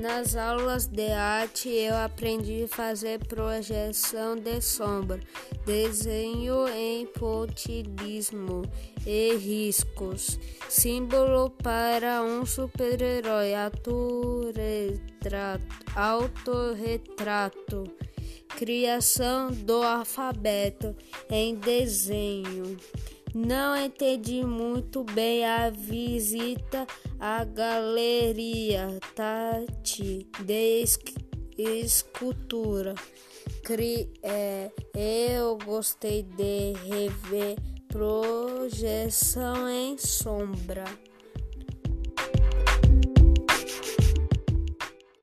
Nas aulas de arte eu aprendi a fazer projeção de sombra, desenho em pontilhismo e riscos, símbolo para um super-herói, autorretrato, criação do alfabeto em desenho. Não entendi muito bem a visita à galeria Tati de escultura. Cri, é, eu gostei de rever projeção em sombra.